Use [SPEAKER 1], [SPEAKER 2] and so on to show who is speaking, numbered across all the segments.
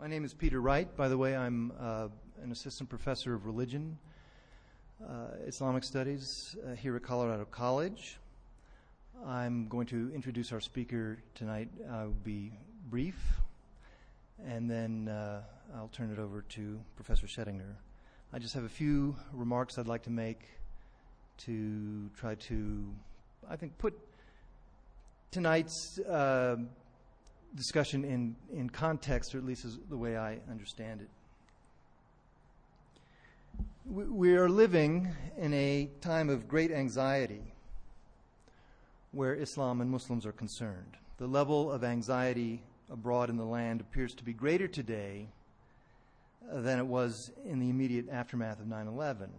[SPEAKER 1] My name is Peter Wright. By the way, I'm uh, an assistant professor of religion, uh, Islamic studies uh, here at Colorado College. I'm going to introduce our speaker tonight. I'll be brief, and then uh, I'll turn it over to Professor Shedinger. I just have a few remarks I'd like to make to try to, I think, put tonight's uh, discussion in, in context, or at least is the way I understand it. We, we are living in a time of great anxiety where Islam and Muslims are concerned. The level of anxiety abroad in the land appears to be greater today than it was in the immediate aftermath of 9 11.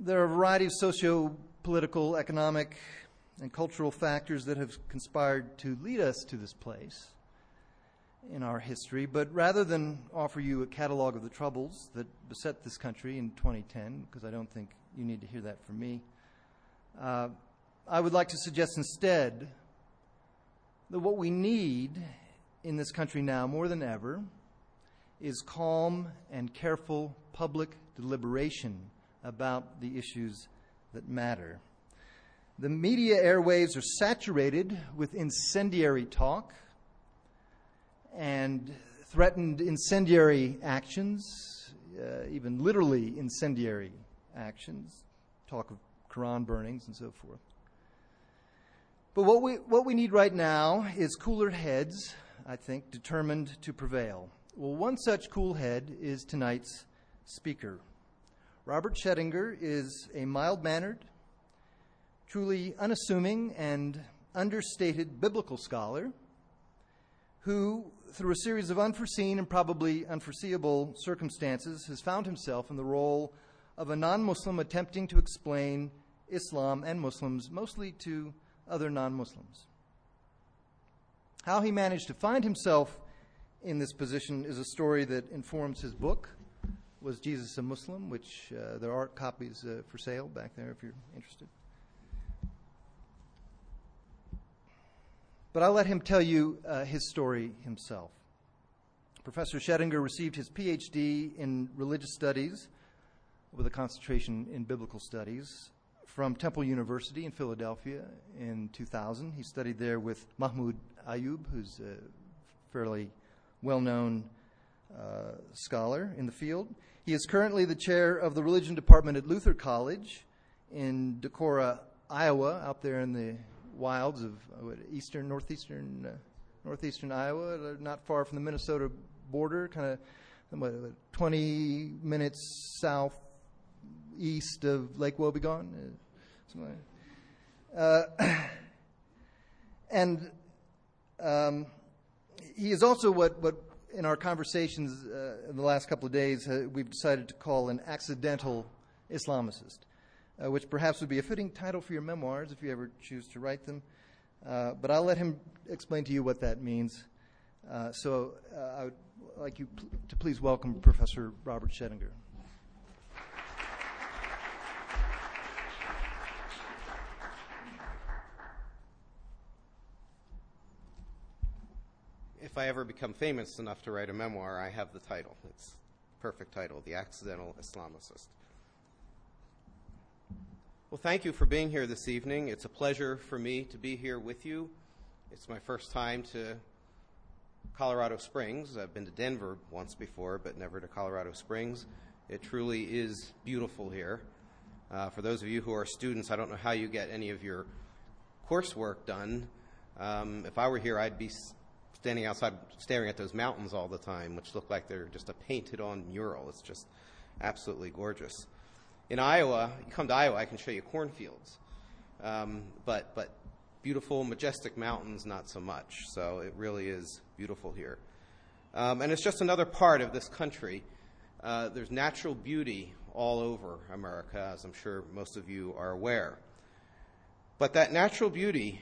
[SPEAKER 1] There are a variety of socio political, economic, and cultural factors that have conspired to lead us to this place in our history. But rather than offer you a catalog of the troubles that beset this country in 2010, because I don't think you need to hear that from me, uh, I would like to suggest instead that what we need in this country now more than ever is calm and careful public deliberation about the issues that matter. The media airwaves are saturated with incendiary talk and threatened incendiary actions, uh, even literally incendiary actions, talk of Quran burnings and so forth. But what we, what we need right now is cooler heads, I think, determined to prevail. Well, one such cool head is tonight's speaker. Robert Shedinger is a mild mannered, truly unassuming and understated biblical scholar who, through a series of unforeseen and probably unforeseeable circumstances, has found himself in the role of a non Muslim attempting to explain Islam and Muslims, mostly to other non Muslims. How he managed to find himself in this position is a story that informs his book, Was Jesus a Muslim? which uh, there are copies uh, for sale back there if you're interested. But I'll let him tell you uh, his story himself. Professor Shedinger received his PhD in religious studies with a concentration in biblical studies from Temple University in Philadelphia in 2000. He studied there with Mahmoud Ayoub, who's a fairly well known uh, scholar in the field. He is currently the chair of the religion department at Luther College in Decorah, Iowa, out there in the wilds of uh, eastern, northeastern, uh, northeastern Iowa, uh, not far from the Minnesota border, kind of 20 minutes southeast of Lake Wobegon. Uh, and um, he is also what, what in our conversations uh, in the last couple of days uh, we've decided to call an accidental Islamicist uh, which perhaps would be a fitting title for your memoirs if you ever choose to write them. Uh, but I'll let him explain to you what that means. Uh, so uh, I would like you pl- to please welcome Professor Robert Shedinger.
[SPEAKER 2] If I ever become famous enough to write a memoir, I have the title. It's perfect title, The Accidental Islamicist. Well, thank you for being here this evening. It's a pleasure for me to be here with you. It's my first time to Colorado Springs. I've been to Denver once before, but never to Colorado Springs. It truly is beautiful here. Uh, for those of you who are students, I don't know how you get any of your coursework done. Um, if I were here, I'd be standing outside staring at those mountains all the time, which look like they're just a painted on mural. It's just absolutely gorgeous in Iowa, you come to Iowa, I can show you cornfields, um, but but beautiful, majestic mountains, not so much. So it really is beautiful here, um, and it's just another part of this country. Uh, there's natural beauty all over America, as I'm sure most of you are aware. But that natural beauty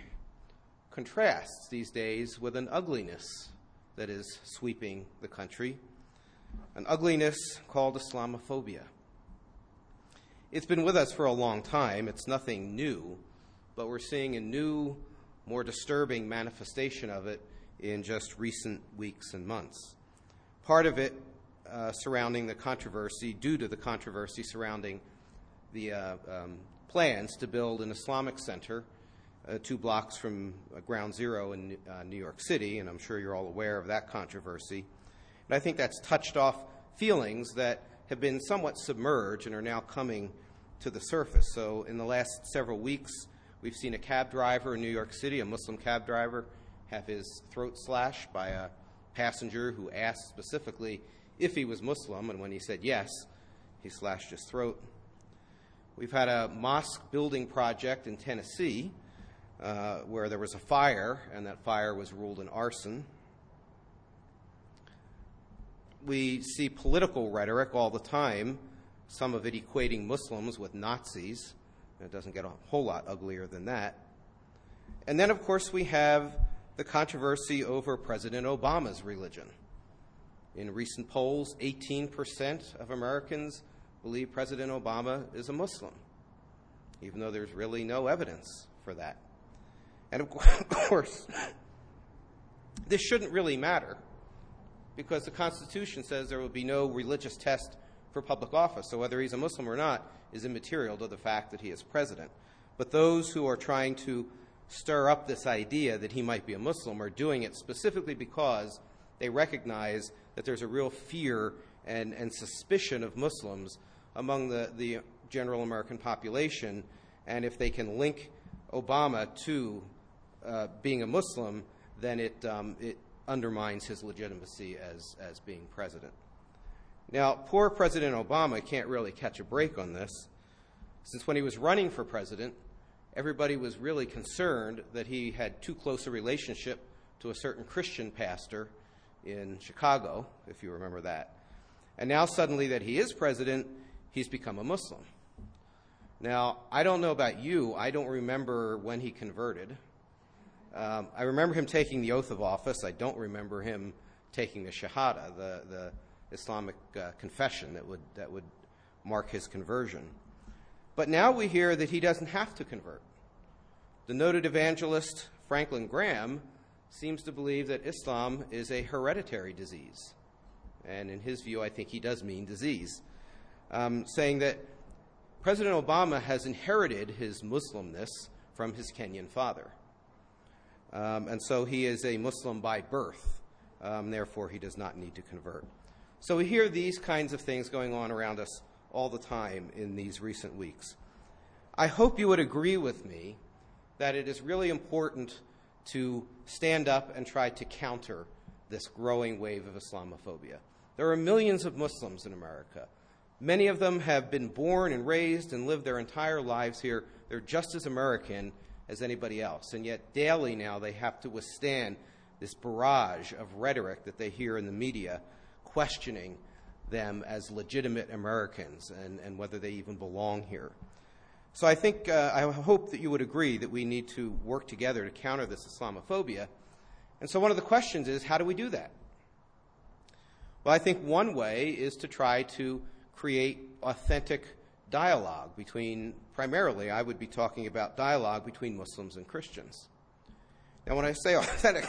[SPEAKER 2] contrasts these days with an ugliness that is sweeping the country, an ugliness called Islamophobia. It's been with us for a long time. It's nothing new, but we're seeing a new, more disturbing manifestation of it in just recent weeks and months. part of it uh, surrounding the controversy, due to the controversy surrounding the uh, um, plans to build an Islamic center uh, two blocks from uh, Ground Zero in uh, New York City, and I'm sure you're all aware of that controversy. And I think that's touched off feelings that have been somewhat submerged and are now coming to the surface. So, in the last several weeks, we've seen a cab driver in New York City, a Muslim cab driver, have his throat slashed by a passenger who asked specifically if he was Muslim, and when he said yes, he slashed his throat. We've had a mosque building project in Tennessee uh, where there was a fire, and that fire was ruled an arson. We see political rhetoric all the time, some of it equating Muslims with Nazis. It doesn't get a whole lot uglier than that. And then, of course, we have the controversy over President Obama's religion. In recent polls, 18% of Americans believe President Obama is a Muslim, even though there's really no evidence for that. And of course, this shouldn't really matter because the Constitution says there will be no religious test for public office. So whether he's a Muslim or not is immaterial to the fact that he is president. But those who are trying to stir up this idea that he might be a Muslim are doing it specifically because they recognize that there's a real fear and, and suspicion of Muslims among the, the general American population. And if they can link Obama to uh, being a Muslim, then it, um, it undermines his legitimacy as, as being president. Now, poor President Obama can't really catch a break on this, since when he was running for president, everybody was really concerned that he had too close a relationship to a certain Christian pastor in Chicago, if you remember that. And now, suddenly, that he is president, he's become a Muslim. Now, I don't know about you, I don't remember when he converted. Um, I remember him taking the oath of office. I don't remember him taking the Shahada, the, the Islamic uh, confession that would, that would mark his conversion. But now we hear that he doesn't have to convert. The noted evangelist Franklin Graham seems to believe that Islam is a hereditary disease. And in his view, I think he does mean disease, um, saying that President Obama has inherited his Muslimness from his Kenyan father. Um, and so he is a Muslim by birth. Um, therefore, he does not need to convert. So we hear these kinds of things going on around us all the time in these recent weeks. I hope you would agree with me that it is really important to stand up and try to counter this growing wave of Islamophobia. There are millions of Muslims in America. Many of them have been born and raised and lived their entire lives here. They're just as American as anybody else. And yet, daily now, they have to withstand this barrage of rhetoric that they hear in the media questioning them as legitimate Americans and, and whether they even belong here. So I think, uh, I hope that you would agree that we need to work together to counter this Islamophobia. And so one of the questions is how do we do that? Well, I think one way is to try to create authentic dialogue between, primarily, I would be talking about dialogue between Muslims and Christians. Now, when I say authentic,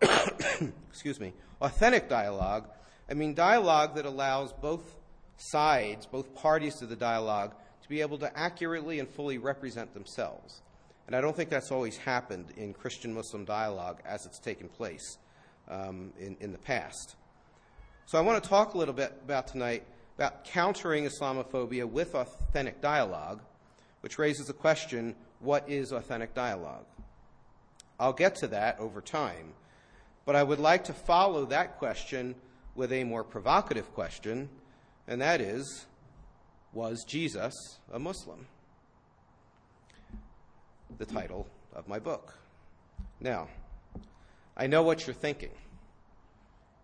[SPEAKER 2] excuse me, authentic dialogue, I mean dialogue that allows both sides, both parties to the dialogue, to be able to accurately and fully represent themselves. And I don't think that's always happened in Christian Muslim dialogue as it's taken place um, in, in the past. So I want to talk a little bit about tonight about countering Islamophobia with authentic dialogue, which raises the question what is authentic dialogue? I'll get to that over time, but I would like to follow that question with a more provocative question, and that is Was Jesus a Muslim? The title of my book. Now, I know what you're thinking.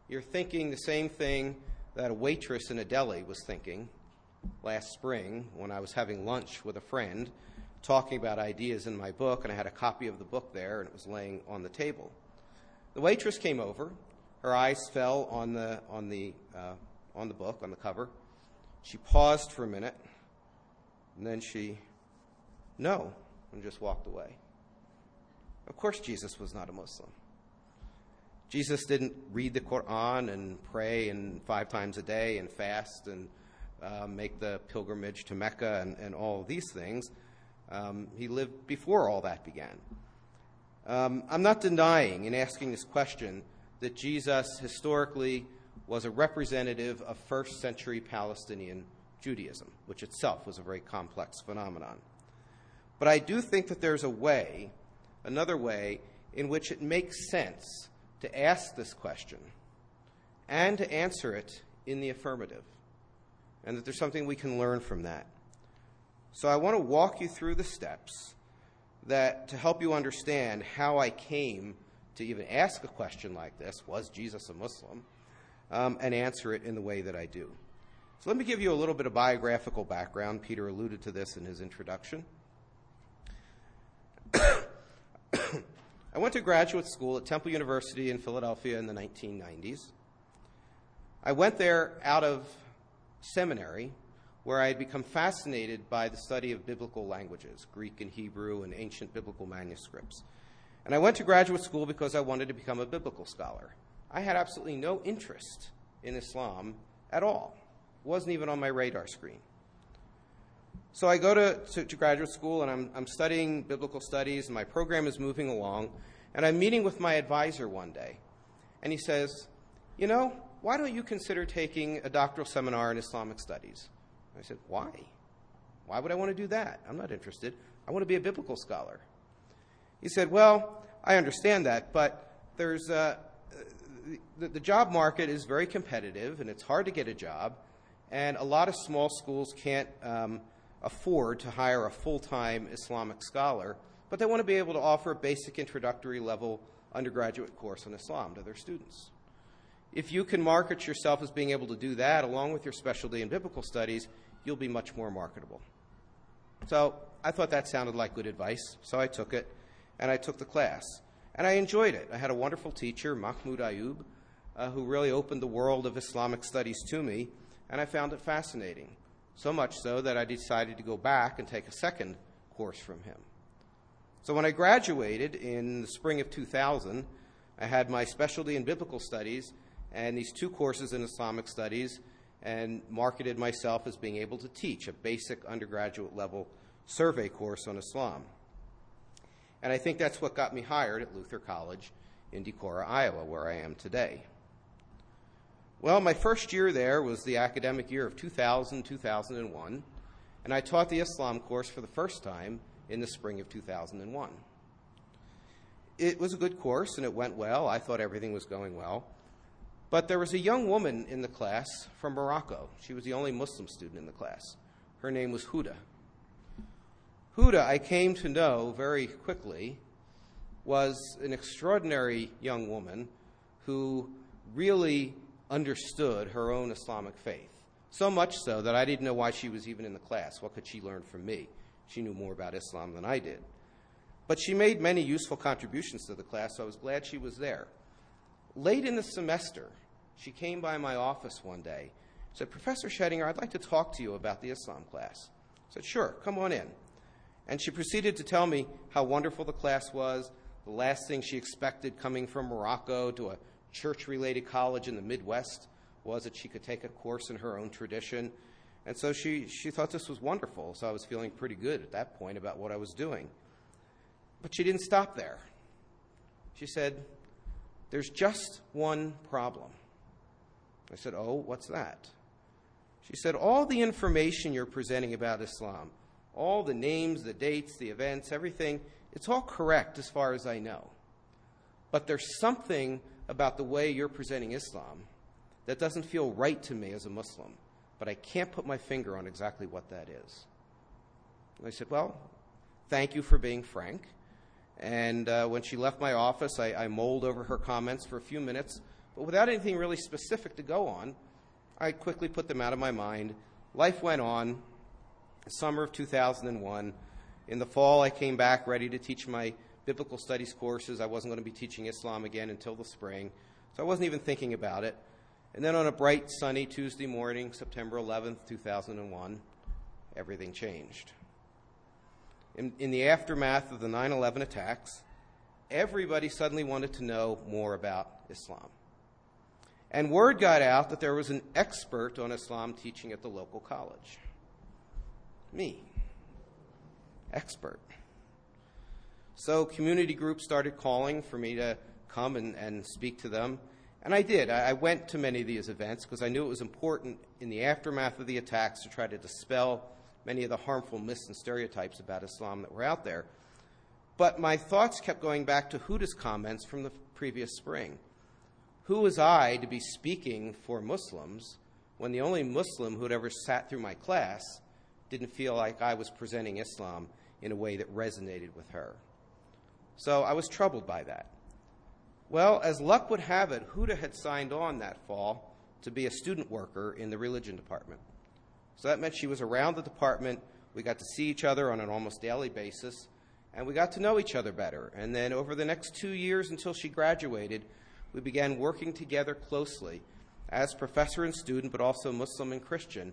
[SPEAKER 2] You're thinking the same thing that a waitress in a deli was thinking last spring when I was having lunch with a friend talking about ideas in my book, and I had a copy of the book there, and it was laying on the table. The waitress came over. Her eyes fell on the, on the, uh, on the book, on the cover. She paused for a minute, and then she, no, and just walked away. Of course, Jesus was not a Muslim. Jesus didn't read the Quran and pray and five times a day and fast and uh, make the pilgrimage to Mecca and, and all these things. Um, he lived before all that began. Um, I'm not denying in asking this question that Jesus historically was a representative of first century Palestinian Judaism, which itself was a very complex phenomenon. But I do think that there's a way, another way, in which it makes sense to ask this question and to answer it in the affirmative, and that there's something we can learn from that. So I want to walk you through the steps that to help you understand how I came to even ask a question like this was Jesus a Muslim? Um, and answer it in the way that I do. So let me give you a little bit of biographical background. Peter alluded to this in his introduction. I went to graduate school at Temple University in Philadelphia in the 1990s. I went there out of seminary where I had become fascinated by the study of biblical languages, Greek and Hebrew, and ancient biblical manuscripts. And I went to graduate school because I wanted to become a biblical scholar. I had absolutely no interest in Islam at all, it wasn't even on my radar screen. So I go to, to, to, graduate school and I'm, I'm studying biblical studies, and my program is moving along. And I'm meeting with my advisor one day. And he says, You know, why don't you consider taking a doctoral seminar in Islamic studies? I said, Why? Why would I want to do that? I'm not interested. I want to be a biblical scholar. He said, Well, I understand that, but there's uh, the, the job market is very competitive and it's hard to get a job, and a lot of small schools can't. Um, afford to hire a full time Islamic scholar, but they want to be able to offer a basic introductory level undergraduate course on Islam to their students. If you can market yourself as being able to do that along with your specialty in biblical studies, you'll be much more marketable. So I thought that sounded like good advice, so I took it and I took the class. And I enjoyed it. I had a wonderful teacher, Mahmoud Ayoub, uh, who really opened the world of Islamic studies to me, and I found it fascinating. So much so that I decided to go back and take a second course from him. So when I graduated in the spring of 2000, I had my specialty in biblical studies and these two courses in Islamic studies and marketed myself as being able to teach a basic undergraduate level survey course on Islam. And I think that's what got me hired at Luther College in Decorah, Iowa, where I am today. Well, my first year there was the academic year of 2000 2001, and I taught the Islam course for the first time in the spring of 2001. It was a good course and it went well. I thought everything was going well. But there was a young woman in the class from Morocco. She was the only Muslim student in the class. Her name was Huda. Huda, I came to know very quickly, was an extraordinary young woman who really understood her own Islamic faith. So much so that I didn't know why she was even in the class. What could she learn from me? She knew more about Islam than I did. But she made many useful contributions to the class, so I was glad she was there. Late in the semester, she came by my office one day. Said, Professor Shedinger, I'd like to talk to you about the Islam class. I said, Sure, come on in. And she proceeded to tell me how wonderful the class was, the last thing she expected coming from Morocco to a church related college in the Midwest was that she could take a course in her own tradition. And so she, she thought this was wonderful. So I was feeling pretty good at that point about what I was doing. But she didn't stop there. She said, There's just one problem. I said, Oh, what's that? She said, All the information you're presenting about Islam, all the names, the dates, the events, everything, it's all correct as far as I know. But there's something about the way you're presenting Islam that doesn't feel right to me as a Muslim, but I can't put my finger on exactly what that is. And I said, Well, thank you for being frank. And uh, when she left my office, I, I mulled over her comments for a few minutes, but without anything really specific to go on, I quickly put them out of my mind. Life went on. Summer of 2001. In the fall, I came back ready to teach my biblical studies courses. I wasn't going to be teaching Islam again until the spring, so I wasn't even thinking about it. And then on a bright, sunny Tuesday morning, September 11th, 2001, everything changed. In, in the aftermath of the 9 11 attacks, everybody suddenly wanted to know more about Islam. And word got out that there was an expert on Islam teaching at the local college. Me. Expert. So community groups started calling for me to come and, and speak to them. And I did. I, I went to many of these events because I knew it was important in the aftermath of the attacks to try to dispel many of the harmful myths and stereotypes about Islam that were out there. But my thoughts kept going back to Huda's comments from the previous spring. Who was I to be speaking for Muslims when the only Muslim who had ever sat through my class didn't feel like I was presenting Islam in a way that resonated with her? So I was troubled by that. Well, as luck would have it, Huda had signed on that fall to be a student worker in the religion department. So that meant she was around the department. We got to see each other on an almost daily basis, and we got to know each other better. And then over the next two years until she graduated, we began working together closely as professor and student, but also Muslim and Christian,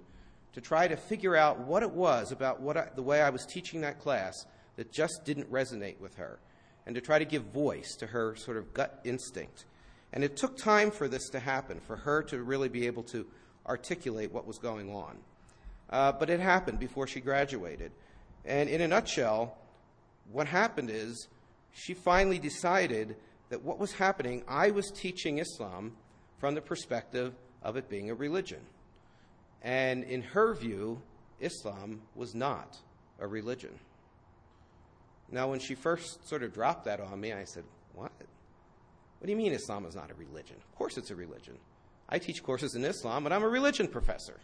[SPEAKER 2] to try to figure out what it was about what I, the way I was teaching that class that just didn't resonate with her, and to try to give voice to her sort of gut instinct. And it took time for this to happen, for her to really be able to articulate what was going on. Uh, but it happened before she graduated. And in a nutshell, what happened is she finally decided that what was happening, I was teaching Islam from the perspective of it being a religion. And in her view, Islam was not a religion. Now, when she first sort of dropped that on me, I said, What? What do you mean Islam is not a religion? Of course it's a religion. I teach courses in Islam, and I'm a religion professor.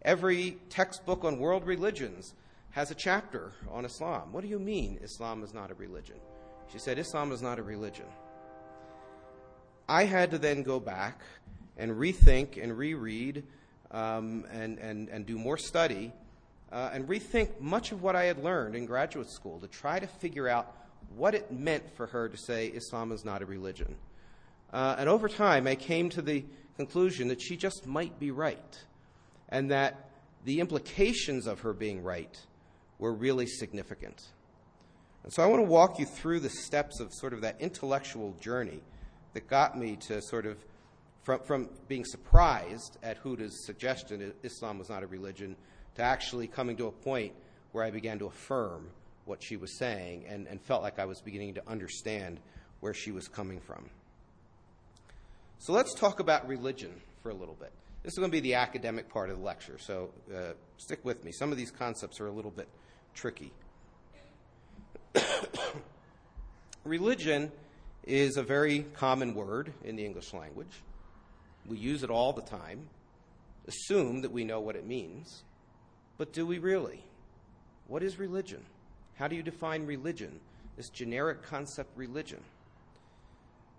[SPEAKER 2] Every textbook on world religions has a chapter on Islam. What do you mean Islam is not a religion? She said, Islam is not a religion. I had to then go back and rethink and reread um, and, and, and do more study and rethink much of what I had learned in graduate school to try to figure out what it meant for her to say Islam is not a religion. Uh, and over time, I came to the conclusion that she just might be right and that the implications of her being right were really significant. And so I want to walk you through the steps of sort of that intellectual journey that got me to sort of, from, from being surprised at Huda's suggestion that Islam was not a religion, to actually coming to a point where I began to affirm what she was saying and, and felt like I was beginning to understand where she was coming from. So let's talk about religion for a little bit. This is going to be the academic part of the lecture, so uh, stick with me. Some of these concepts are a little bit tricky. Religion is a very common word in the English language. We use it all the time, assume that we know what it means. But do we really? What is religion? How do you define religion, this generic concept, religion?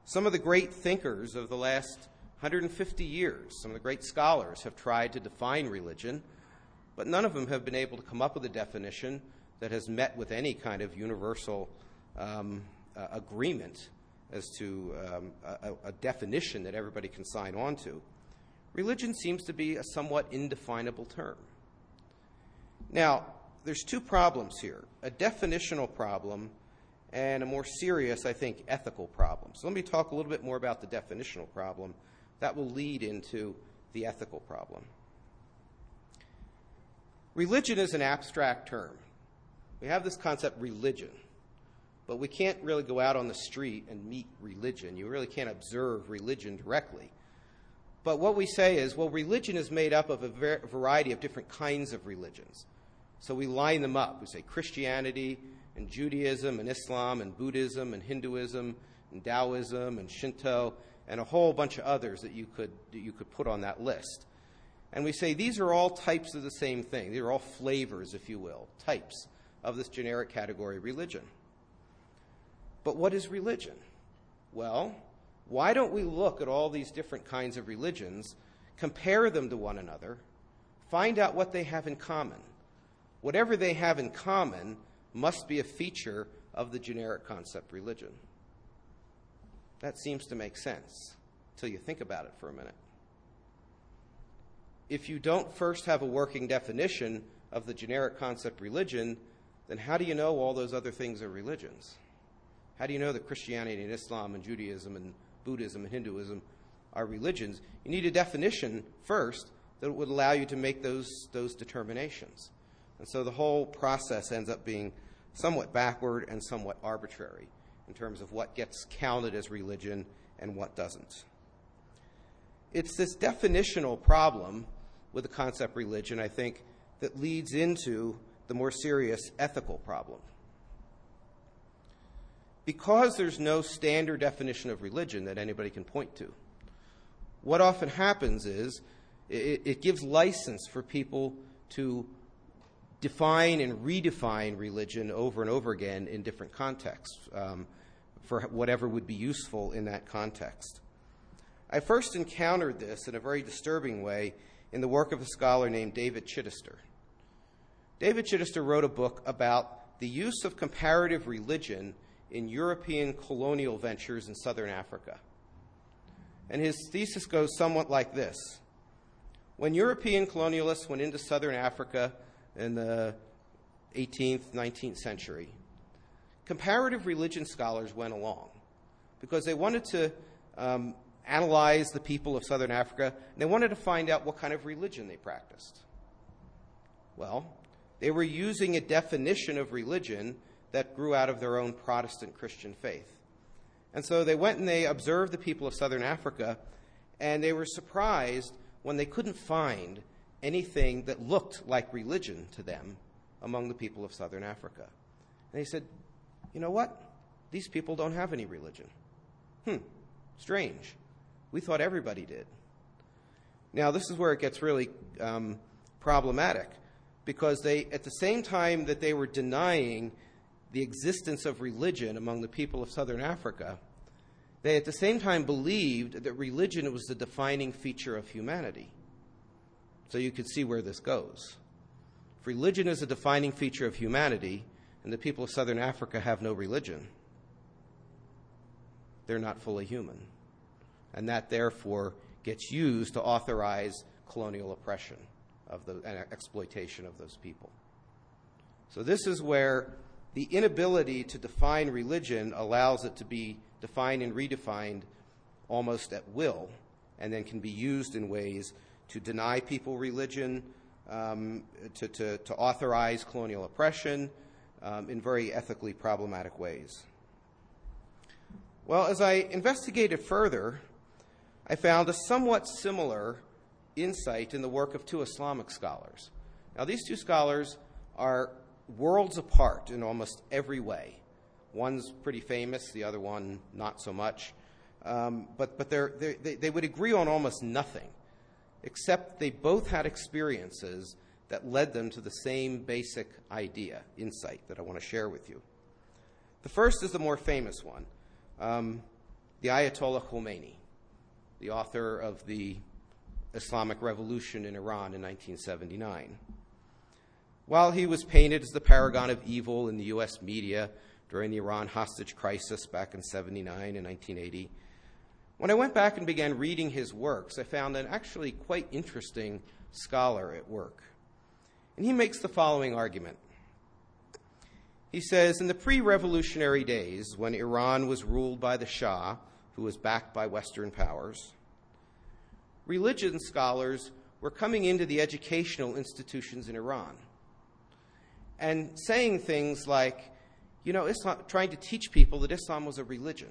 [SPEAKER 2] Some of the great thinkers of the last 150 years, some of the great scholars have tried to define religion, but none of them have been able to come up with a definition that has met with any kind of universal um, uh, agreement as to um, a, a definition that everybody can sign on to. Religion seems to be a somewhat indefinable term. Now, there's two problems here a definitional problem and a more serious, I think, ethical problem. So let me talk a little bit more about the definitional problem that will lead into the ethical problem. Religion is an abstract term. We have this concept, religion, but we can't really go out on the street and meet religion. You really can't observe religion directly. But what we say is, well, religion is made up of a variety of different kinds of religions. So we line them up. We say Christianity and Judaism and Islam and Buddhism and Hinduism and Taoism and Shinto and a whole bunch of others that you could, that you could put on that list. And we say these are all types of the same thing. These are all flavors, if you will, types of this generic category religion. But what is religion? Well, why don't we look at all these different kinds of religions, compare them to one another, find out what they have in common? Whatever they have in common must be a feature of the generic concept religion. That seems to make sense until you think about it for a minute. If you don't first have a working definition of the generic concept religion, then how do you know all those other things are religions? How do you know that Christianity and Islam and Judaism and Buddhism and Hinduism are religions, you need a definition first that would allow you to make those, those determinations. And so the whole process ends up being somewhat backward and somewhat arbitrary in terms of what gets counted as religion and what doesn't. It's this definitional problem with the concept religion, I think, that leads into the more serious ethical problem. Because there's no standard definition of religion that anybody can point to, what often happens is it, it gives license for people to define and redefine religion over and over again in different contexts um, for whatever would be useful in that context. I first encountered this in a very disturbing way in the work of a scholar named David Chidester. David Chidester wrote a book about the use of comparative religion in European colonial ventures in southern Africa. And his thesis goes somewhat like this When European colonialists went into southern Africa in the 18th, 19th century, comparative religion scholars went along because they wanted to um, analyze the people of southern Africa and they wanted to find out what kind of religion they practiced. Well, they were using a definition of religion that grew out of their own Protestant Christian faith. And so they went and they observed the people of southern Africa, and they were surprised when they couldn't find anything that looked like religion to them among the people of southern Africa. And they said, You know what? These people don't have any religion. Hmm, strange. We thought everybody did. Now, this is where it gets really um, problematic because they, at the same time that they were denying the existence of religion among the people of southern Africa, they at the same time believed that religion was the defining feature of humanity. So you could see where this goes. If religion is a defining feature of humanity, and the people of southern Africa have no religion, they're not fully human. And that therefore gets used to authorize colonial oppression of the, and exploitation of those people. So this is where the inability to define religion allows it to be defined and redefined almost at will, and then can be used in ways to deny people religion, um, to, to, to, authorize colonial oppression um, in very ethically problematic ways. Well, as I investigated further, I found a somewhat similar insight in the work of two Islamic scholars. Now, these two scholars are worlds apart in almost every way. One's pretty famous, the other one not so much. Um, but but they're, they're, they they would agree on almost nothing, except they both had experiences that led them to the same basic idea, insight, that I want to share with you. The first is the more famous one um, the Ayatollah Khomeini, the author of the Islamic Revolution in Iran in 1979. While he was painted as the paragon of evil in the U.S. media during the Iran hostage crisis back in 79 and 1980, when I went back and began reading his works, I found an actually quite interesting scholar at work. And he makes the following argument. He says In the pre revolutionary days, when Iran was ruled by the Shah, who was backed by Western powers, religion scholars were coming into the educational institutions in Iran and saying things like, you know, Islam, trying to teach people that Islam was a religion.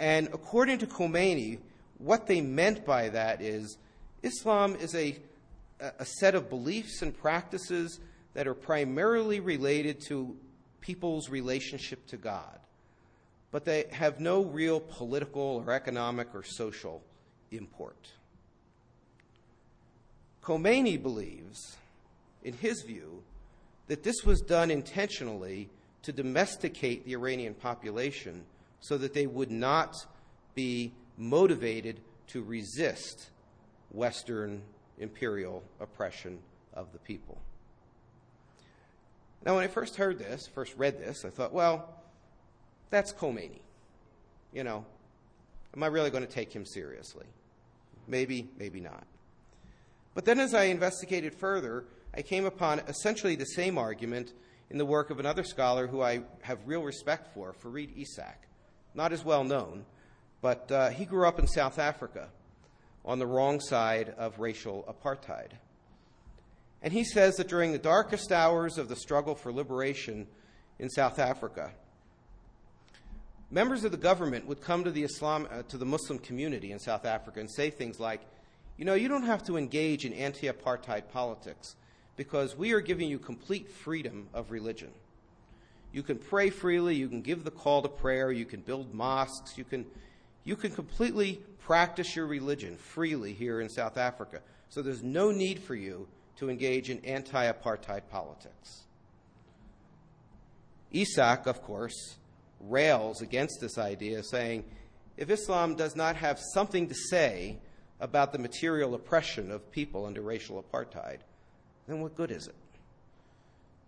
[SPEAKER 2] And according to Khomeini, what they meant by that is Islam is a, a set of beliefs and practices that are primarily related to people's relationship to God, but they have no real political or economic or social import. Khomeini believes, in his view, that this was done intentionally to domesticate the Iranian population so that they would not be motivated to resist Western imperial oppression of the people. Now, when I first heard this, first read this, I thought, well, that's Khomeini. You know, am I really going to take him seriously? Maybe, maybe not. But then as I investigated further, I came upon essentially the same argument in the work of another scholar who I have real respect for, Farid Esack. Not as well known, But uh, he grew up in South Africa on the wrong side of racial apartheid. And he says that during the darkest hours of the struggle for liberation in South Africa, members of the government would come to the Islam uh, to the Muslim community in South Africa and say things like, "You know, you don't have to engage in anti-apartheid politics because we are giving you complete freedom of religion. You can pray freely, you can give the call to prayer, you can build mosques, you can you can completely practice your religion freely here in South Africa. So there's no need for you to engage in anti apartheid politics. Esack, of course, rails against this idea, saying if Islam does not have something to say about the material oppression of people under racial apartheid, then what good is it?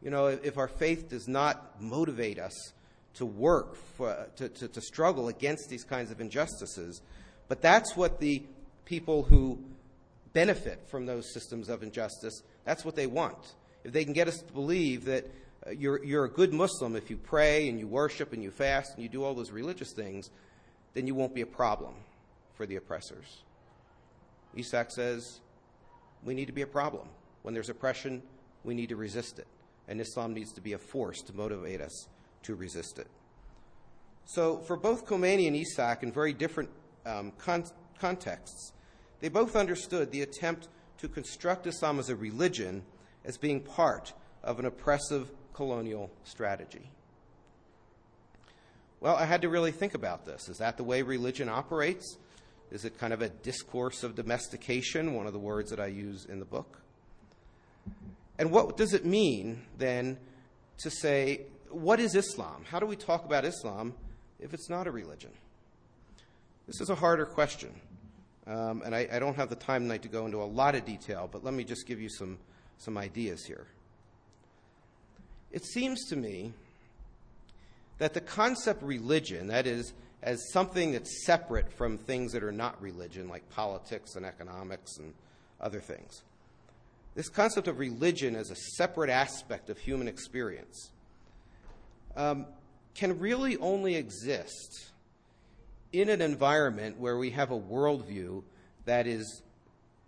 [SPEAKER 2] You know, if our faith does not motivate us to work, for, to, to, to struggle against these kinds of injustices, but that's what the people who benefit from those systems of injustice, that's what they want. If they can get us to believe that uh, you're, you're a good Muslim if you pray and you worship and you fast and you do all those religious things, then you won't be a problem for the oppressors. Esack says we need to be a problem. When there's oppression, we need to resist it. And Islam needs to be a force to motivate us to resist it. So, for both Khomeini and Esack, in very different um, con- contexts, they both understood the attempt to construct Islam as a religion as being part of an oppressive colonial strategy. Well, I had to really think about this. Is that the way religion operates? Is it kind of a discourse of domestication, one of the words that I use in the book? And what does it mean then to say, what is Islam? How do we talk about Islam if it's not a religion? This is a harder question. Um, and I, I, don't have the time tonight to go into a lot of detail, but let me just give you some, some ideas here. It seems to me that the concept religion, that is, as something that's separate from things that are not religion, like politics and economics and other things, this concept of religion as a separate aspect of human experience um, can really only exist in an environment where we have a worldview that is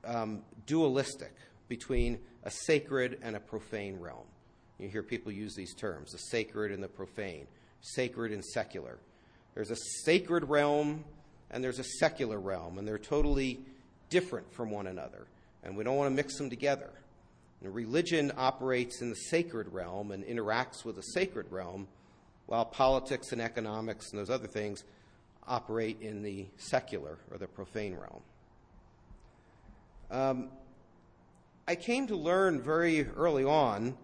[SPEAKER 2] um, dualistic between a sacred and a profane realm. You hear people use these terms the sacred and the profane, sacred and secular. There's a sacred realm and there's a secular realm, and they're totally different from one another, and we don't want to mix them together. And religion operates in the sacred realm and interacts with the sacred realm, while politics and economics and those other things operate in the secular or the profane realm. Um, I came to learn very early on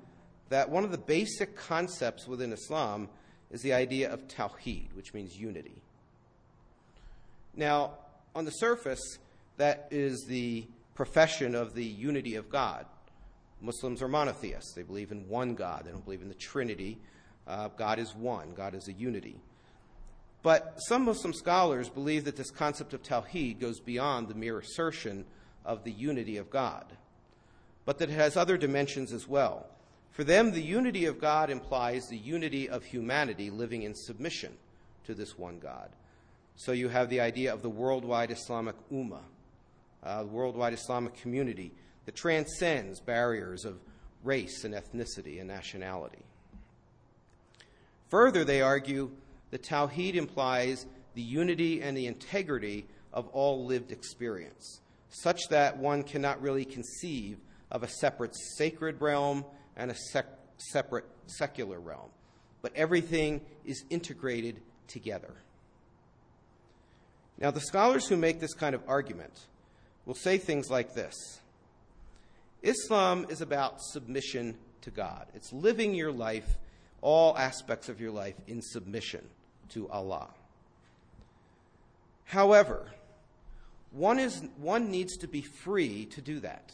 [SPEAKER 2] that one of the basic concepts within Islam is the idea of tawheed, which means unity. Now, on the surface, that is the profession of the unity of God. Muslims are monotheists. They believe in one God. They don't believe in the Trinity. Uh, God is one, God is a unity. But some Muslim scholars believe that this concept of Tawheed goes beyond the mere assertion of the unity of God, but that it has other dimensions as well. For them, the unity of God implies the unity of humanity living in submission to this one God. So you have the idea of the worldwide Islamic Ummah, Uh, the worldwide Islamic community that transcends barriers of race and ethnicity and nationality. Further, they argue the Tawheed implies the unity and the integrity of all lived experience, such that one cannot really conceive of a separate sacred realm and a sec- separate secular realm, but everything is integrated together. Now, the scholars who make this kind of argument will say things like this Islam is about submission to God, it's living your life, all aspects of your life, in submission to Allah. However, one, is, one needs to be free to do that.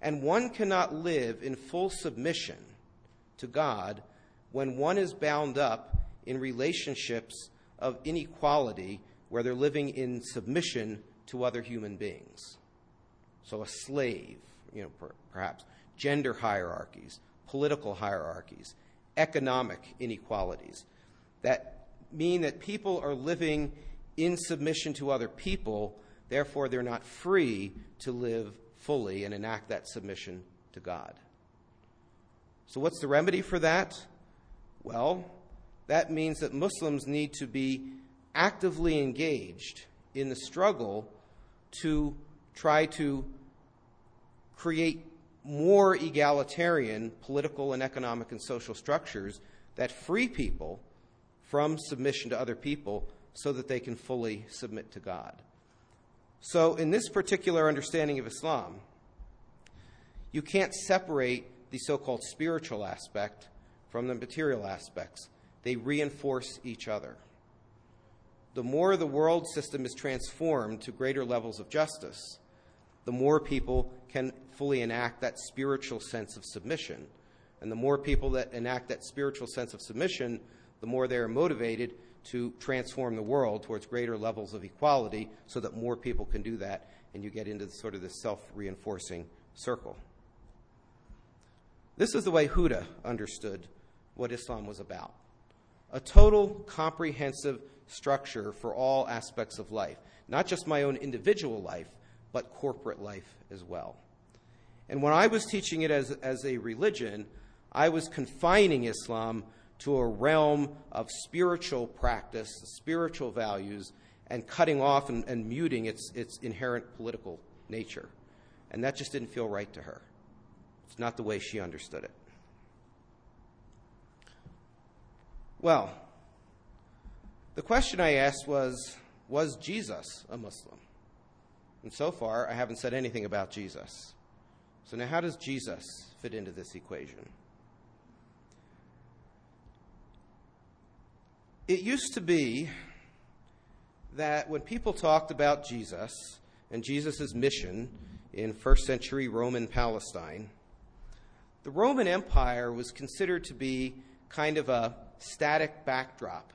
[SPEAKER 2] And one cannot live in full submission to God when one is bound up in relationships of inequality where they're living in submission to other human beings. So, a slave, you know, per, perhaps, gender hierarchies, political hierarchies, economic inequalities that mean that people are living in submission to other people, therefore, they're not free to live fully and enact that submission to God. So, what's the remedy for that? Well, that means that Muslims need to be actively engaged in the struggle to try to create more egalitarian political and economic and social structures that free people from submission to other people so that they can fully submit to God. So, in this particular understanding of Islam, you can't separate the so called spiritual aspect from the material aspects, they reinforce each other. The more the world system is transformed to greater levels of justice, the more people can fully enact that spiritual sense of submission. And the more people that enact that spiritual sense of submission, the more they are motivated to transform the world towards greater levels of equality so that more people can do that, and you get into sort of this self reinforcing circle. This is the way Huda understood what Islam was about a total, comprehensive structure for all aspects of life, not just my own individual life, but corporate life as well. And when I was teaching it as, as a religion, I was confining Islam to a realm of spiritual practice, spiritual values, and cutting off and, and muting its, its inherent political nature. And that just didn't feel right to her. It's not the way she understood it. Well, the question I asked was Was Jesus a Muslim? And so far, I haven't said anything about Jesus. So now, how does Jesus fit into this equation? It used to be that when people talked about Jesus and Jesus' mission in first century Roman Palestine, the Roman Empire was considered to be kind of a static backdrop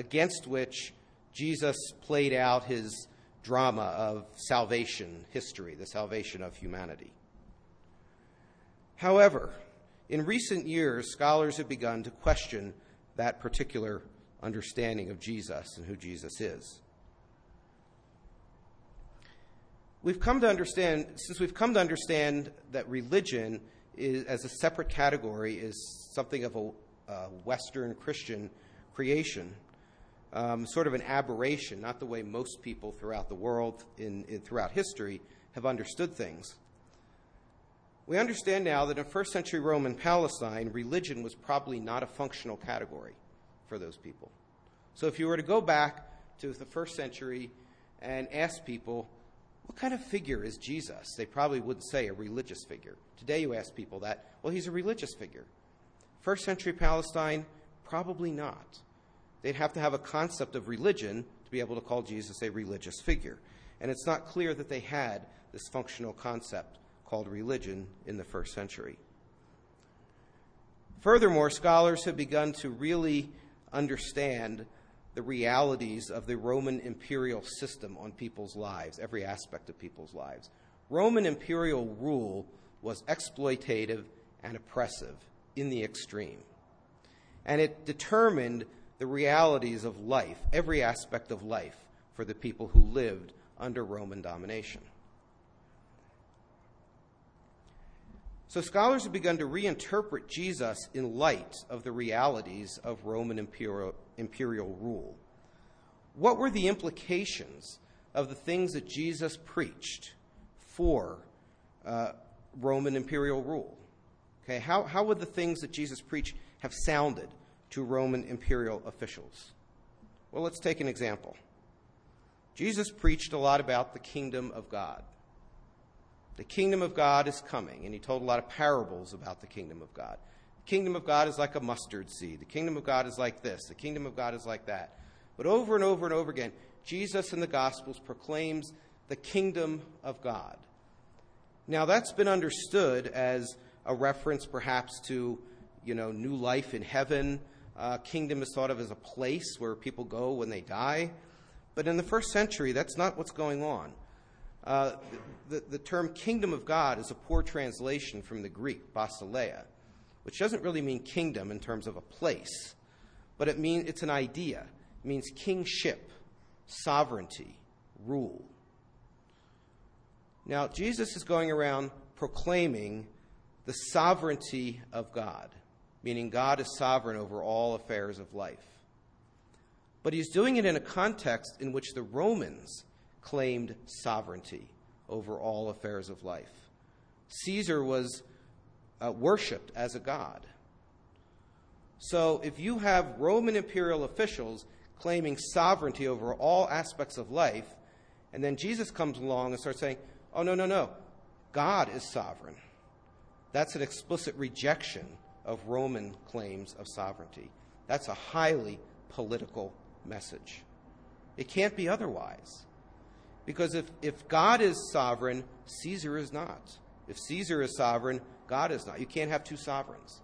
[SPEAKER 2] against which Jesus played out his drama of salvation history, the salvation of humanity. However, in recent years, scholars have begun to question that particular understanding of Jesus and who Jesus is. We've come to understand, since we've come to understand that religion is, as a separate category is something of a uh, Western Christian creation, um, sort of an aberration, not the way most people throughout the world, in, in, throughout history, have understood things. We understand now that in first century Roman Palestine, religion was probably not a functional category for those people. So if you were to go back to the first century and ask people, what kind of figure is Jesus? They probably wouldn't say a religious figure. Today you ask people that, well, he's a religious figure. First century Palestine, probably not. They'd have to have a concept of religion to be able to call Jesus a religious figure. And it's not clear that they had this functional concept called religion in the first century. Furthermore, scholars have begun to really understand the realities of the Roman imperial system on people's lives, every aspect of people's lives. Roman imperial rule was exploitative and oppressive in the extreme. And it determined the realities of life, every aspect of life, for the people who lived under Roman domination. So scholars have begun to reinterpret Jesus in light of the realities of Roman imperial, imperial rule. What were the implications of the things that Jesus preached for uh, Roman imperial rule? Okay, how, how would the things that Jesus preached have sounded to Roman imperial officials? Well, let's take an example. Jesus preached a lot about the kingdom of God. The kingdom of God is coming, and he told a lot of parables about the kingdom of God. The kingdom of God is like a mustard seed. The kingdom of God is like this. The kingdom of God is like that. But over and over and over again, Jesus in the Gospels proclaims the kingdom of God. Now, that's been understood as a reference perhaps to, you know, new life in heaven. Uh, kingdom is thought of as a place where people go when they die. But in the first century, that's not what's going on. Uh, the, the term kingdom of God is a poor translation from the Greek, basileia, which doesn't really mean kingdom in terms of a place, but it means it's an idea. It means kingship, sovereignty, rule. Now, Jesus is going around proclaiming the sovereignty of God, meaning God is sovereign over all affairs of life. But he's doing it in a context in which the Romans claimed sovereignty over all affairs of life. Caesar was uh, worshiped as a god. So if you have Roman imperial officials claiming sovereignty over all aspects of life, and then Jesus comes along and starts saying, oh, no, no, no, God is sovereign. That's an explicit rejection of Roman claims of sovereignty. That's a highly political message. It can't be otherwise. Because if, if God is sovereign, Caesar is not. If Caesar is sovereign, God is not. You can't have two sovereigns.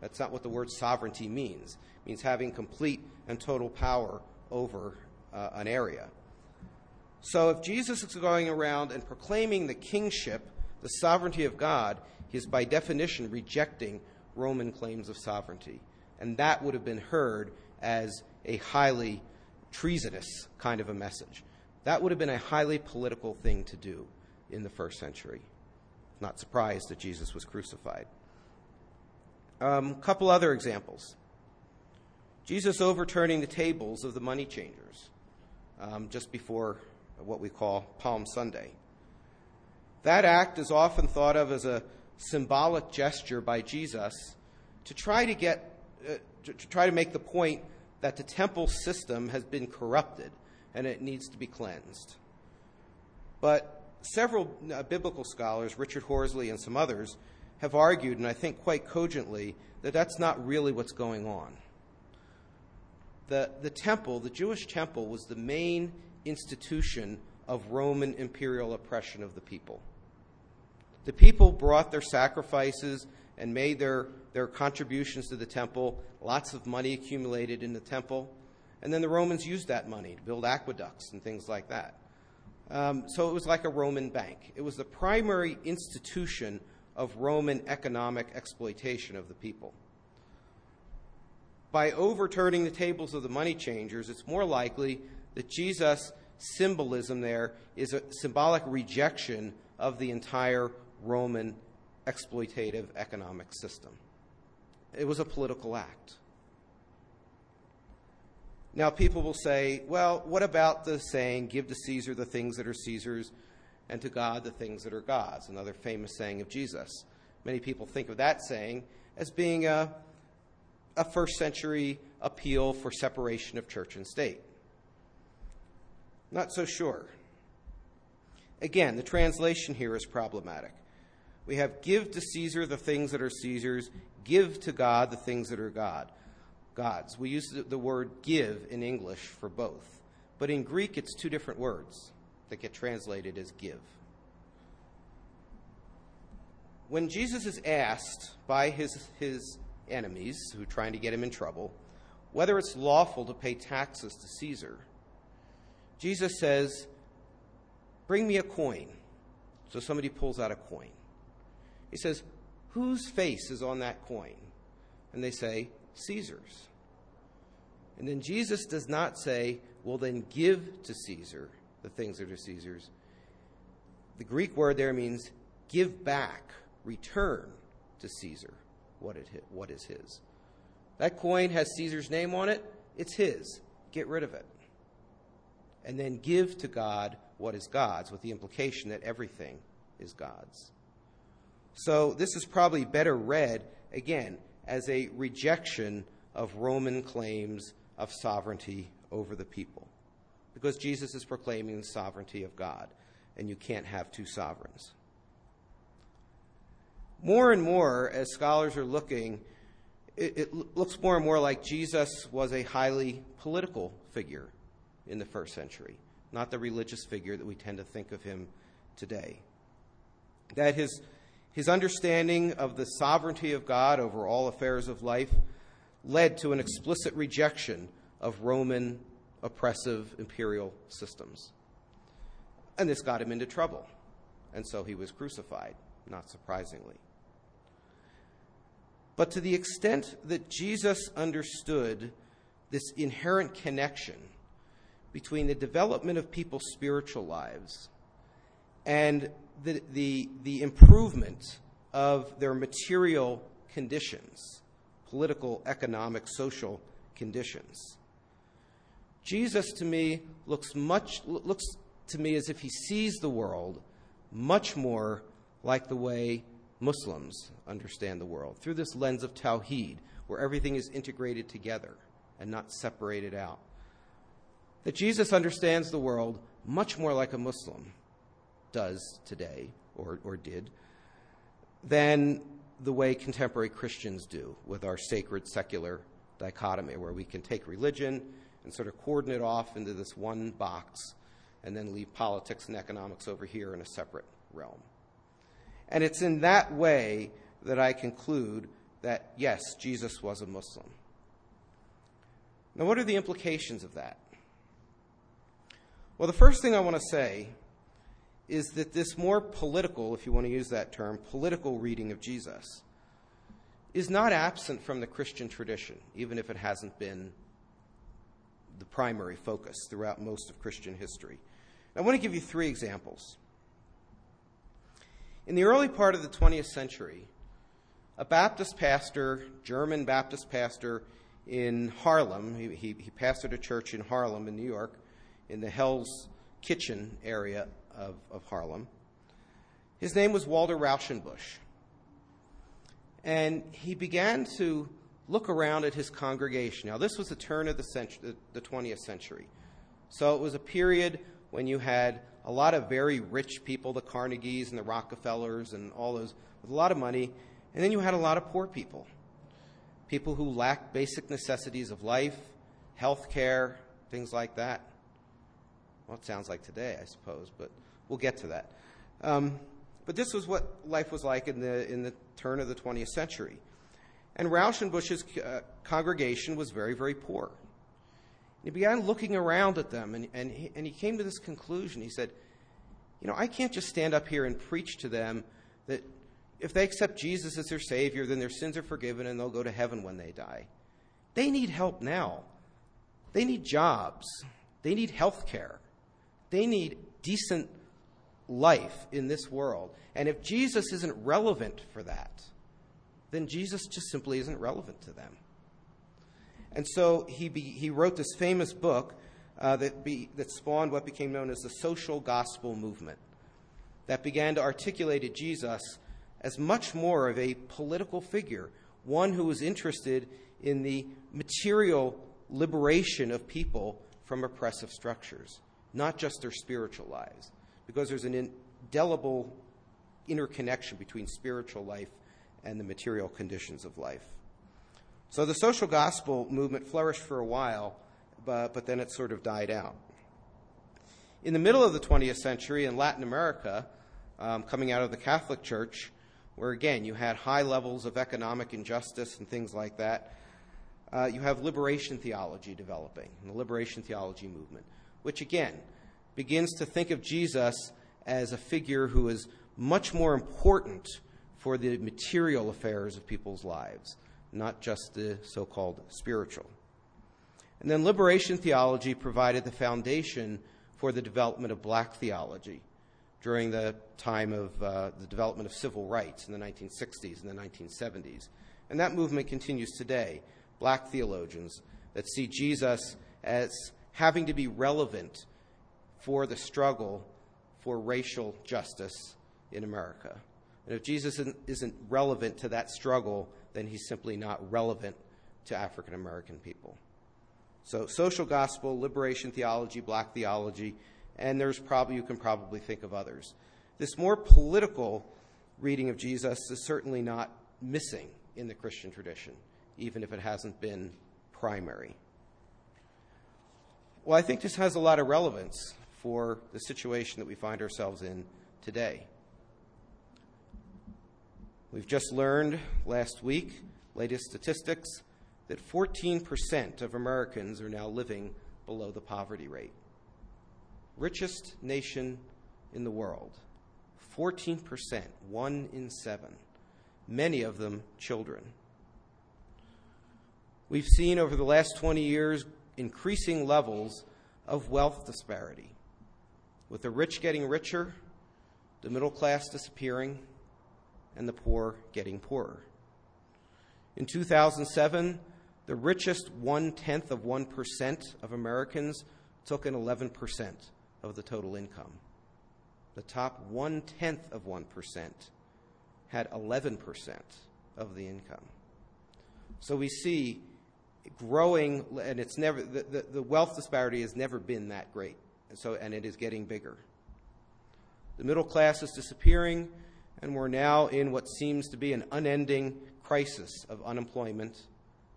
[SPEAKER 2] That's not what the word sovereignty means. It means having complete and total power over uh, an area. So if Jesus is going around and proclaiming the kingship, the sovereignty of God, he is by definition rejecting Roman claims of sovereignty. And that would have been heard as a highly treasonous kind of a message. That would have been a highly political thing to do in the first century. Not surprised that Jesus was crucified. A um, couple other examples. Jesus overturning the tables of the money changers um, just before what we call Palm Sunday. That act is often thought of as a symbolic gesture by Jesus to try to get uh, to, to try to make the point that the temple system has been corrupted and it needs to be cleansed. But several uh, biblical scholars, Richard Horsley and some others, have argued, and I think quite cogently, that that's not really what's going on. The, the temple, the Jewish temple, was the main institution of Roman imperial oppression of the people. The people brought their sacrifices and made their, their contributions to the temple. Lots of money accumulated in the temple. And then the Romans used that money to build aqueducts and things like that. Um, so it was like a Roman bank. It was the primary institution of Roman economic exploitation of the people. By overturning the tables of the money changers, it's more likely that Jesus' symbolism there is a symbolic rejection of the entire Roman exploitative economic system. It was a political act. Now, people will say, well, what about the saying, give to Caesar the things that are Caesar's and to God the things that are God's? Another famous saying of Jesus. Many people think of that saying as being a, a first century appeal for separation of church and state. Not so sure. Again, the translation here is problematic. We have give to Caesar the things that are Caesar's, give to God the things that are God. God's. We use the word give in English for both, but in Greek it's two different words that get translated as give. When Jesus is asked by his, his enemies who are trying to get him in trouble whether it's lawful to pay taxes to Caesar, Jesus says, Bring me a coin. So somebody pulls out a coin. He says, Whose face is on that coin? And they say, Caesar's. And then Jesus does not say, Well, then give to Caesar the things that are Caesar's. The Greek word there means give back, return to Caesar what, it, what is his. That coin has Caesar's name on it, it's his. Get rid of it. And then give to God what is God's, with the implication that everything is God's. So this is probably better read, again, as a rejection of Roman claims of sovereignty over the people. Because Jesus is proclaiming the sovereignty of God, and you can't have two sovereigns. More and more, as scholars are looking, it, it looks more and more like Jesus was a highly political figure in the first century, not the religious figure that we tend to think of him today. That his his understanding of the sovereignty of God over all affairs of life led to an explicit rejection of Roman oppressive imperial systems. And this got him into trouble. And so he was crucified, not surprisingly. But to the extent that Jesus understood this inherent connection between the development of people's spiritual lives and the, improvement of their material conditions, political, economic, social conditions. Jesus to me looks much looks to me as if he sees the world much more like the way Muslims understand the world, through this lens of Tawheed, where everything is integrated together and not separated out. That Jesus understands the world much more like a Muslim does today, or, or did, than the way contemporary Christians do with our sacred secular dichotomy, where we can take religion and sort of cordon it off into this one box and then leave politics and economics over here in a separate realm. And it's in that way that I conclude that, yes, Jesus was a Muslim. Now, what are the implications of that? Well, the first thing I want to say is that this more political, if you want to use that term, political reading of Jesus is not absent from the Christian tradition, even if it hasn't been the primary focus throughout most of Christian history. I want to give you three examples. In the early part of the 20th century, a Baptist pastor, German Baptist pastor in Harlem, he, he, he pastored a church in Harlem, in New York, in the Hell's Kitchen area of, of Harlem. His name was Walter Rauschenbusch. And he began to look around at his congregation. Now, this was the turn of the, century, the 20th century. So it was a period when you had a lot of very rich people, the Carnegies and the Rockefellers and all those, with a lot of money. And then you had a lot of poor people, people who lacked basic necessities of life, health care, things like that. Well, it sounds like today, I suppose, but we'll get to that. Um, but this was what life was like in the, in the turn of the 20th century. And Rauschenbusch's uh, congregation was very, very poor. He began looking around at them, and, and, he, and he came to this conclusion. He said, You know, I can't just stand up here and preach to them that if they accept Jesus as their Savior, then their sins are forgiven and they'll go to heaven when they die. They need help now. They need jobs. They need health care. They need decent life in this world. And if Jesus isn't relevant for that, then Jesus just simply isn't relevant to them. And so he, be, he wrote this famous book uh, that, be, that spawned what became known as the social gospel movement, that began to articulate Jesus as much more of a political figure, one who was interested in the material liberation of people from oppressive structures, not just their spiritual lives, because there's an indelible interconnection between spiritual life and the material conditions of life. So the social gospel movement flourished for a while, but, but then it sort of died out. In the middle of the 20th century in Latin America, um, coming out of the Catholic Church, where again you had high levels of economic injustice and things like that, uh, you have liberation theology developing, the liberation theology movement, which again begins to think of Jesus as a figure who is much more important for the material affairs of people's lives, not just the so called spiritual. And then liberation theology provided the foundation for the development of black theology during the time of uh, the development of civil rights in the 1960s and the 1970s. And that movement continues today. Black theologians that see Jesus as having to be relevant for the struggle for racial justice in America. And if Jesus isn't relevant to that struggle, then he's simply not relevant to African American people. So, social gospel, liberation theology, black theology, and there's probably, you can probably think of others. This more political reading of Jesus is certainly not missing in the Christian tradition, even if it hasn't been primary. Well, I think this has a lot of relevance for the situation that we find ourselves in today. We've just learned last week, latest statistics, that 14% of Americans are now living below the poverty rate. Richest nation in the world. 14%, one in seven, many of them children. We've seen over the last 20 years increasing levels of wealth disparity, with the rich getting richer, the middle class disappearing, and the poor getting poorer. In 2007, the richest one tenth of 1% of Americans took in 11% of the total income. The top one tenth of 1% had 11% of the income. So we see growing, and it's never, the, the, the wealth disparity has never been that great. So, and it is getting bigger. The middle class is disappearing, and we're now in what seems to be an unending crisis of unemployment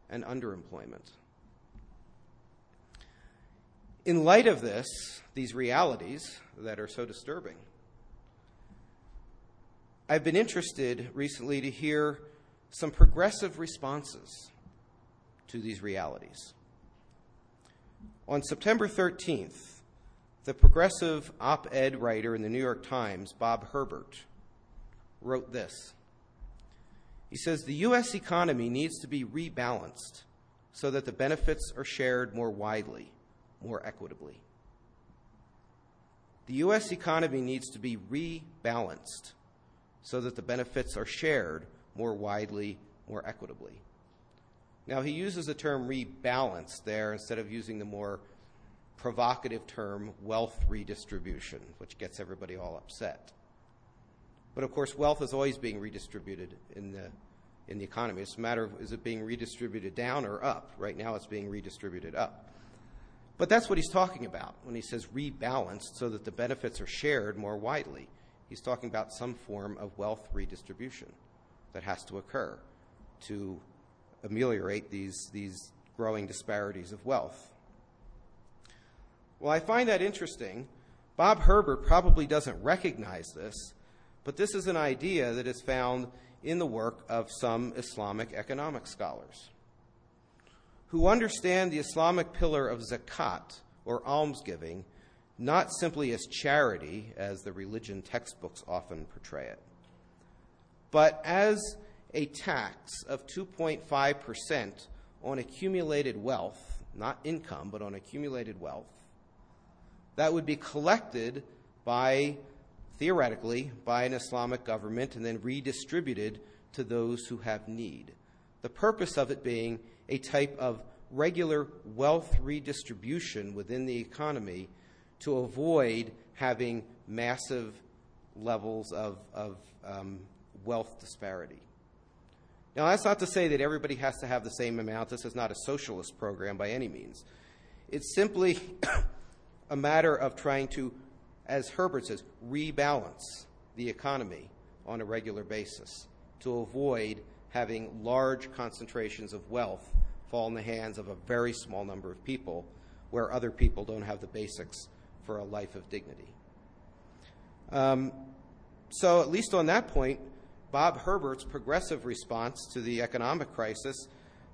[SPEAKER 2] and underemployment. In light of this, these realities that are so disturbing, I've been interested recently to hear some progressive responses to these realities. On September 13th, the progressive op ed writer in the New York Times, Bob Herbert, wrote this. He says the U.S. economy needs to be rebalanced so that the benefits are shared more widely, more equitably. The U.S. economy needs to be rebalanced so that the benefits are shared more widely, more equitably. Now, he uses the term rebalance there instead of using the more provocative term wealth redistribution, which gets everybody all upset. But of course, wealth is always being redistributed in the, in the economy. It's a matter of is it being redistributed down or up? Right now, it's being redistributed up. But that's what he's talking about when he says rebalanced so that the benefits are shared more widely. He's talking about some form of wealth redistribution that has to occur to ameliorate these, these growing disparities of wealth. Well, I find that interesting. Bob Herbert probably doesn't recognize this, but this is an idea that is found in the work of some Islamic economic scholars who understand the Islamic pillar of zakat, or almsgiving, not simply as charity, as the religion textbooks often portray it, but as a tax of 2.5% on accumulated wealth, not income, but on accumulated wealth, that would be collected by, theoretically, by an Islamic government and then redistributed to those who have need. The purpose of it being a type of regular wealth redistribution within the economy to avoid having massive levels of, of um, wealth disparity. Now, that's not to say that everybody has to have the same amount. This is not a socialist program by any means. It's simply a matter of trying to, as Herbert says, rebalance the economy on a regular basis to avoid having large concentrations of wealth fall in the hands of a very small number of people where other people don't have the basics for a life of dignity. Um, so, at least on that point, Bob Herbert's progressive response to the economic crisis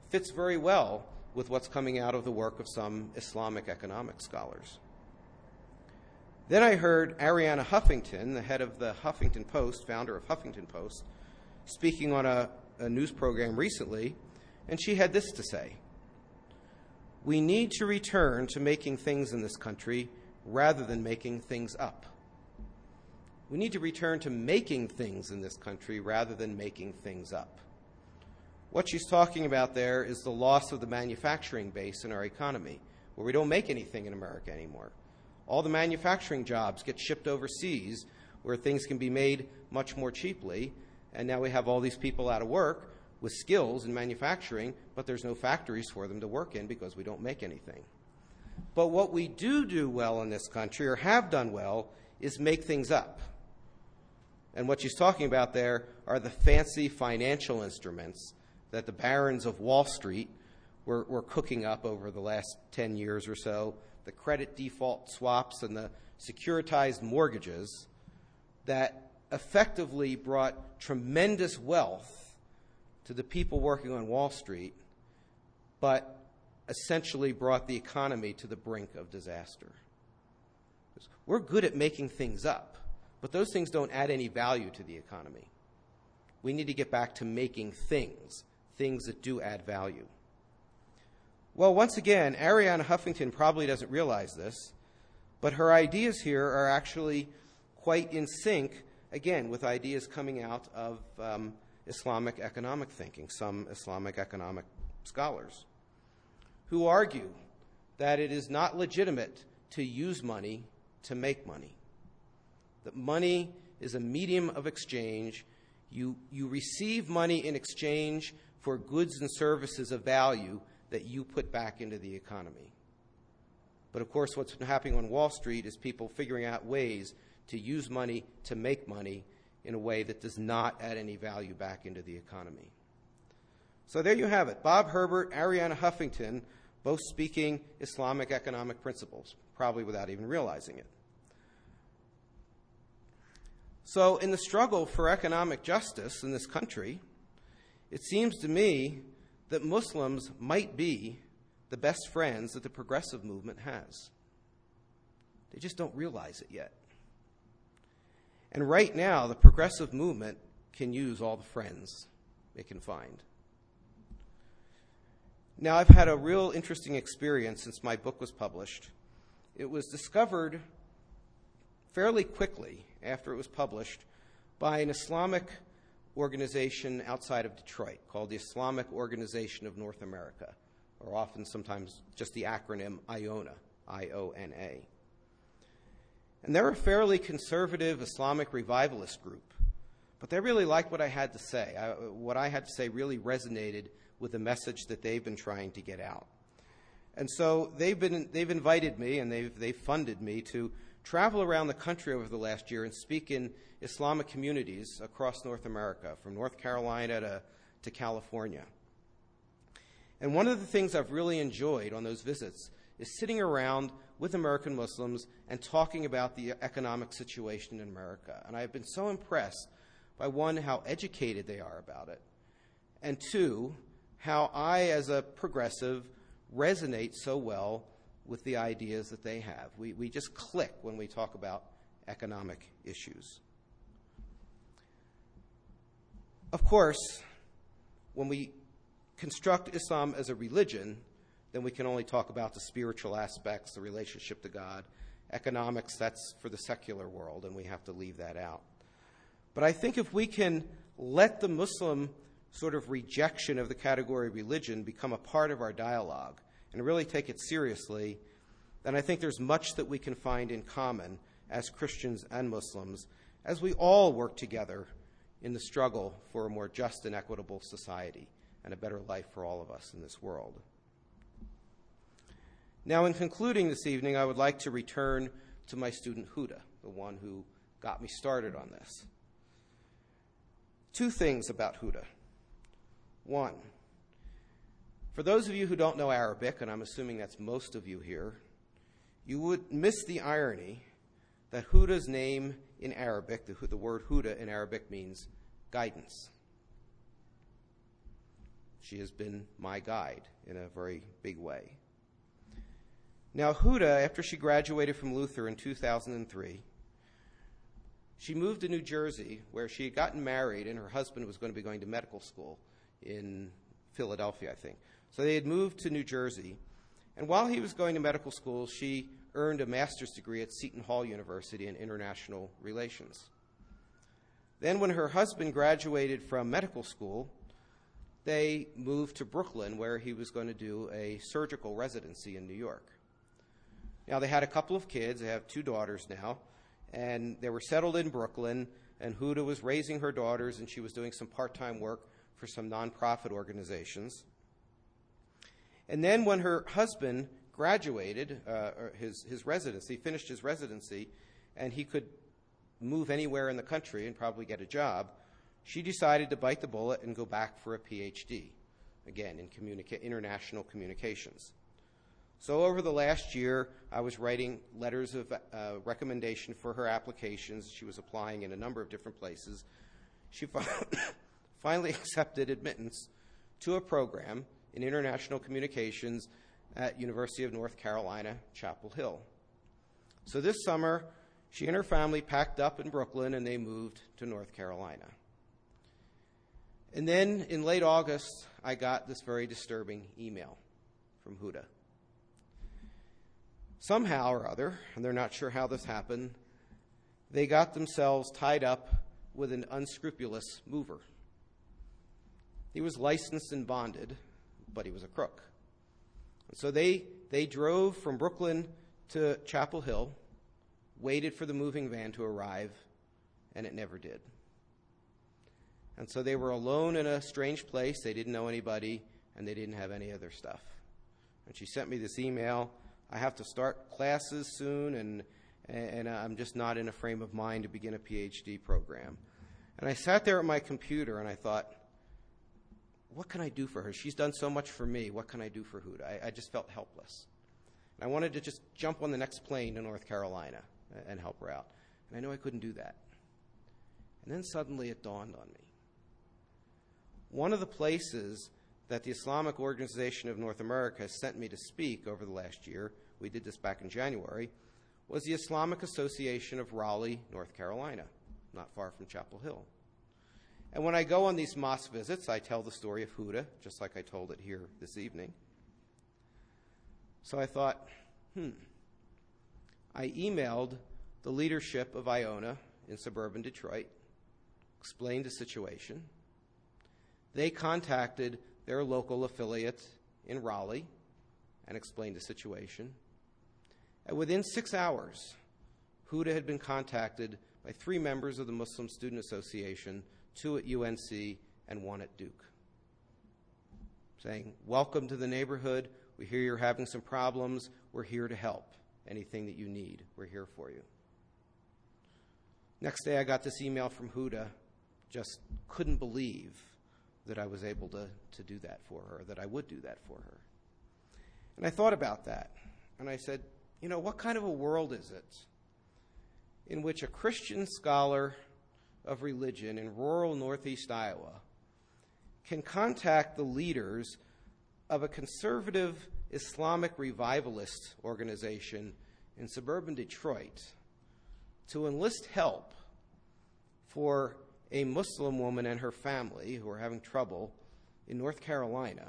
[SPEAKER 2] fits very well with what's coming out of the work of some Islamic economic scholars. Then I heard Arianna Huffington, the head of the Huffington Post, founder of Huffington Post, speaking on a, a news program recently, and she had this to say We need to return to making things in this country rather than making things up. We need to return to making things in this country rather than making things up. What she's talking about there is the loss of the manufacturing base in our economy, where we don't make anything in America anymore. All the manufacturing jobs get shipped overseas, where things can be made much more cheaply, and now we have all these people out of work with skills in manufacturing, but there's no factories for them to work in because we don't make anything. But what we do do well in this country, or have done well, is make things up. And what she's talking about there are the fancy financial instruments that the barons of Wall Street were, were cooking up over the last 10 years or so the credit default swaps and the securitized mortgages that effectively brought tremendous wealth to the people working on Wall Street, but essentially brought the economy to the brink of disaster. We're good at making things up. But those things don't add any value to the economy. We need to get back to making things, things that do add value. Well, once again, Arianna Huffington probably doesn't realize this, but her ideas here are actually quite in sync, again, with ideas coming out of um, Islamic economic thinking, some Islamic economic scholars, who argue that it is not legitimate to use money to make money. That money is a medium of exchange. You, you receive money in exchange for goods and services of value that you put back into the economy. But of course, what's happening on Wall Street is people figuring out ways to use money to make money in a way that does not add any value back into the economy. So there you have it Bob Herbert, Arianna Huffington, both speaking Islamic economic principles, probably without even realizing it. So, in the struggle for economic justice in this country, it seems to me that Muslims might be the best friends that the progressive movement has. They just don't realize it yet. And right now, the progressive movement can use all the friends it can find. Now, I've had a real interesting experience since my book was published. It was discovered fairly quickly after it was published by an Islamic organization outside of Detroit called the Islamic Organization of North America, or often sometimes just the acronym IONA, I O N A. And they're a fairly conservative Islamic revivalist group, but they really liked what I had to say. I, what I had to say really resonated with the message that they've been trying to get out. And so they've, been, they've invited me and they've, they've funded me to travel around the country over the last year and speak in Islamic communities across North America, from North Carolina to, to California. And one of the things I've really enjoyed on those visits is sitting around with American Muslims and talking about the economic situation in America. And I've been so impressed by one, how educated they are about it, and two, how I, as a progressive, resonate so well with the ideas that they have. We, we just click when we talk about economic issues. Of course, when we construct Islam as a religion, then we can only talk about the spiritual aspects, the relationship to God. Economics, that's for the secular world, and we have to leave that out. But I think if we can let the Muslim sort of rejection of the category of religion become a part of our dialogue and really take it seriously, then I think there's much that we can find in common as Christians and Muslims as we all work together in the struggle for a more just and equitable society and a better life for all of us in this world. Now, in concluding this evening, I would like to return to my student Huda, the one who got me started on this. Two things about Huda. One, for those of you who don't know Arabic, and I'm assuming that's most of you here, you would miss the irony that Huda's name in Arabic, the, the word Huda in Arabic means guidance. She has been my guide in a very big way. Now, Huda, after she graduated from Luther in 2003, she moved to New Jersey where she had gotten married and her husband was going to be going to medical school in Philadelphia, I think. So they had moved to New Jersey. And while he was going to medical school, she earned a master's degree at Seton Hall University in international relations. Then, when her husband graduated from medical school, they moved to Brooklyn, where he was going to do a surgical residency in New York. Now, they had a couple of kids. They have two daughters now, and they were settled in Brooklyn. And Huda was raising her daughters, and she was doing some part time work for some nonprofit organizations. And then, when her husband graduated uh, his, his residency, finished his residency, and he could move anywhere in the country and probably get a job, she decided to bite the bullet and go back for a PhD, again, in communica- international communications. So, over the last year, I was writing letters of uh, recommendation for her applications. She was applying in a number of different places. She finally accepted admittance to a program in international communications at University of North Carolina, Chapel Hill. So this summer, she and her family packed up in Brooklyn and they moved to North Carolina. And then in late August, I got this very disturbing email from Huda. Somehow or other, and they're not sure how this happened, they got themselves tied up with an unscrupulous mover. He was licensed and bonded, but he was a crook. So they, they drove from Brooklyn to Chapel Hill, waited for the moving van to arrive, and it never did. And so they were alone in a strange place. They didn't know anybody, and they didn't have any other stuff. And she sent me this email. I have to start classes soon, and, and I'm just not in a frame of mind to begin a PhD program. And I sat there at my computer and I thought, what can I do for her? She's done so much for me. What can I do for Huda? I, I just felt helpless. And I wanted to just jump on the next plane to North Carolina and help her out. And I knew I couldn't do that. And then suddenly it dawned on me. One of the places that the Islamic Organization of North America has sent me to speak over the last year, we did this back in January, was the Islamic Association of Raleigh, North Carolina, not far from Chapel Hill. And when I go on these mosque visits, I tell the story of Huda, just like I told it here this evening. So I thought, hmm. I emailed the leadership of Iona in suburban Detroit, explained the situation. They contacted their local affiliate in Raleigh and explained the situation. And within six hours, Huda had been contacted by three members of the Muslim Student Association, two at UNC and one at Duke, saying, Welcome to the neighborhood. We hear you're having some problems. We're here to help. Anything that you need, we're here for you. Next day, I got this email from Huda. Just couldn't believe that I was able to, to do that for her, that I would do that for her. And I thought about that. And I said, you know, what kind of a world is it in which a Christian scholar of religion in rural northeast Iowa can contact the leaders of a conservative Islamic revivalist organization in suburban Detroit to enlist help for a Muslim woman and her family who are having trouble in North Carolina,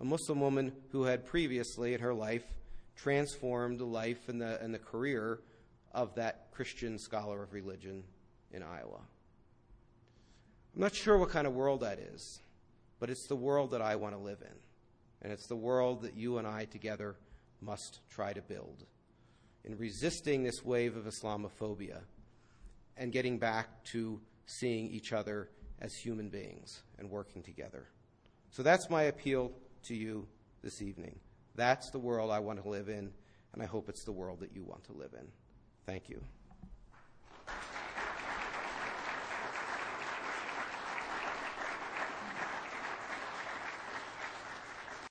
[SPEAKER 2] a Muslim woman who had previously in her life transformed the life and the, and the career of that Christian scholar of religion in Iowa. I'm not sure what kind of world that is, but it's the world that I want to live in. And it's the world that you and I together must try to build in resisting this wave of Islamophobia and getting back to seeing each other as human beings and working together. So that's my appeal to you this evening. That's the world I want to live in, and I hope it's the world that you want to live in. Thank you.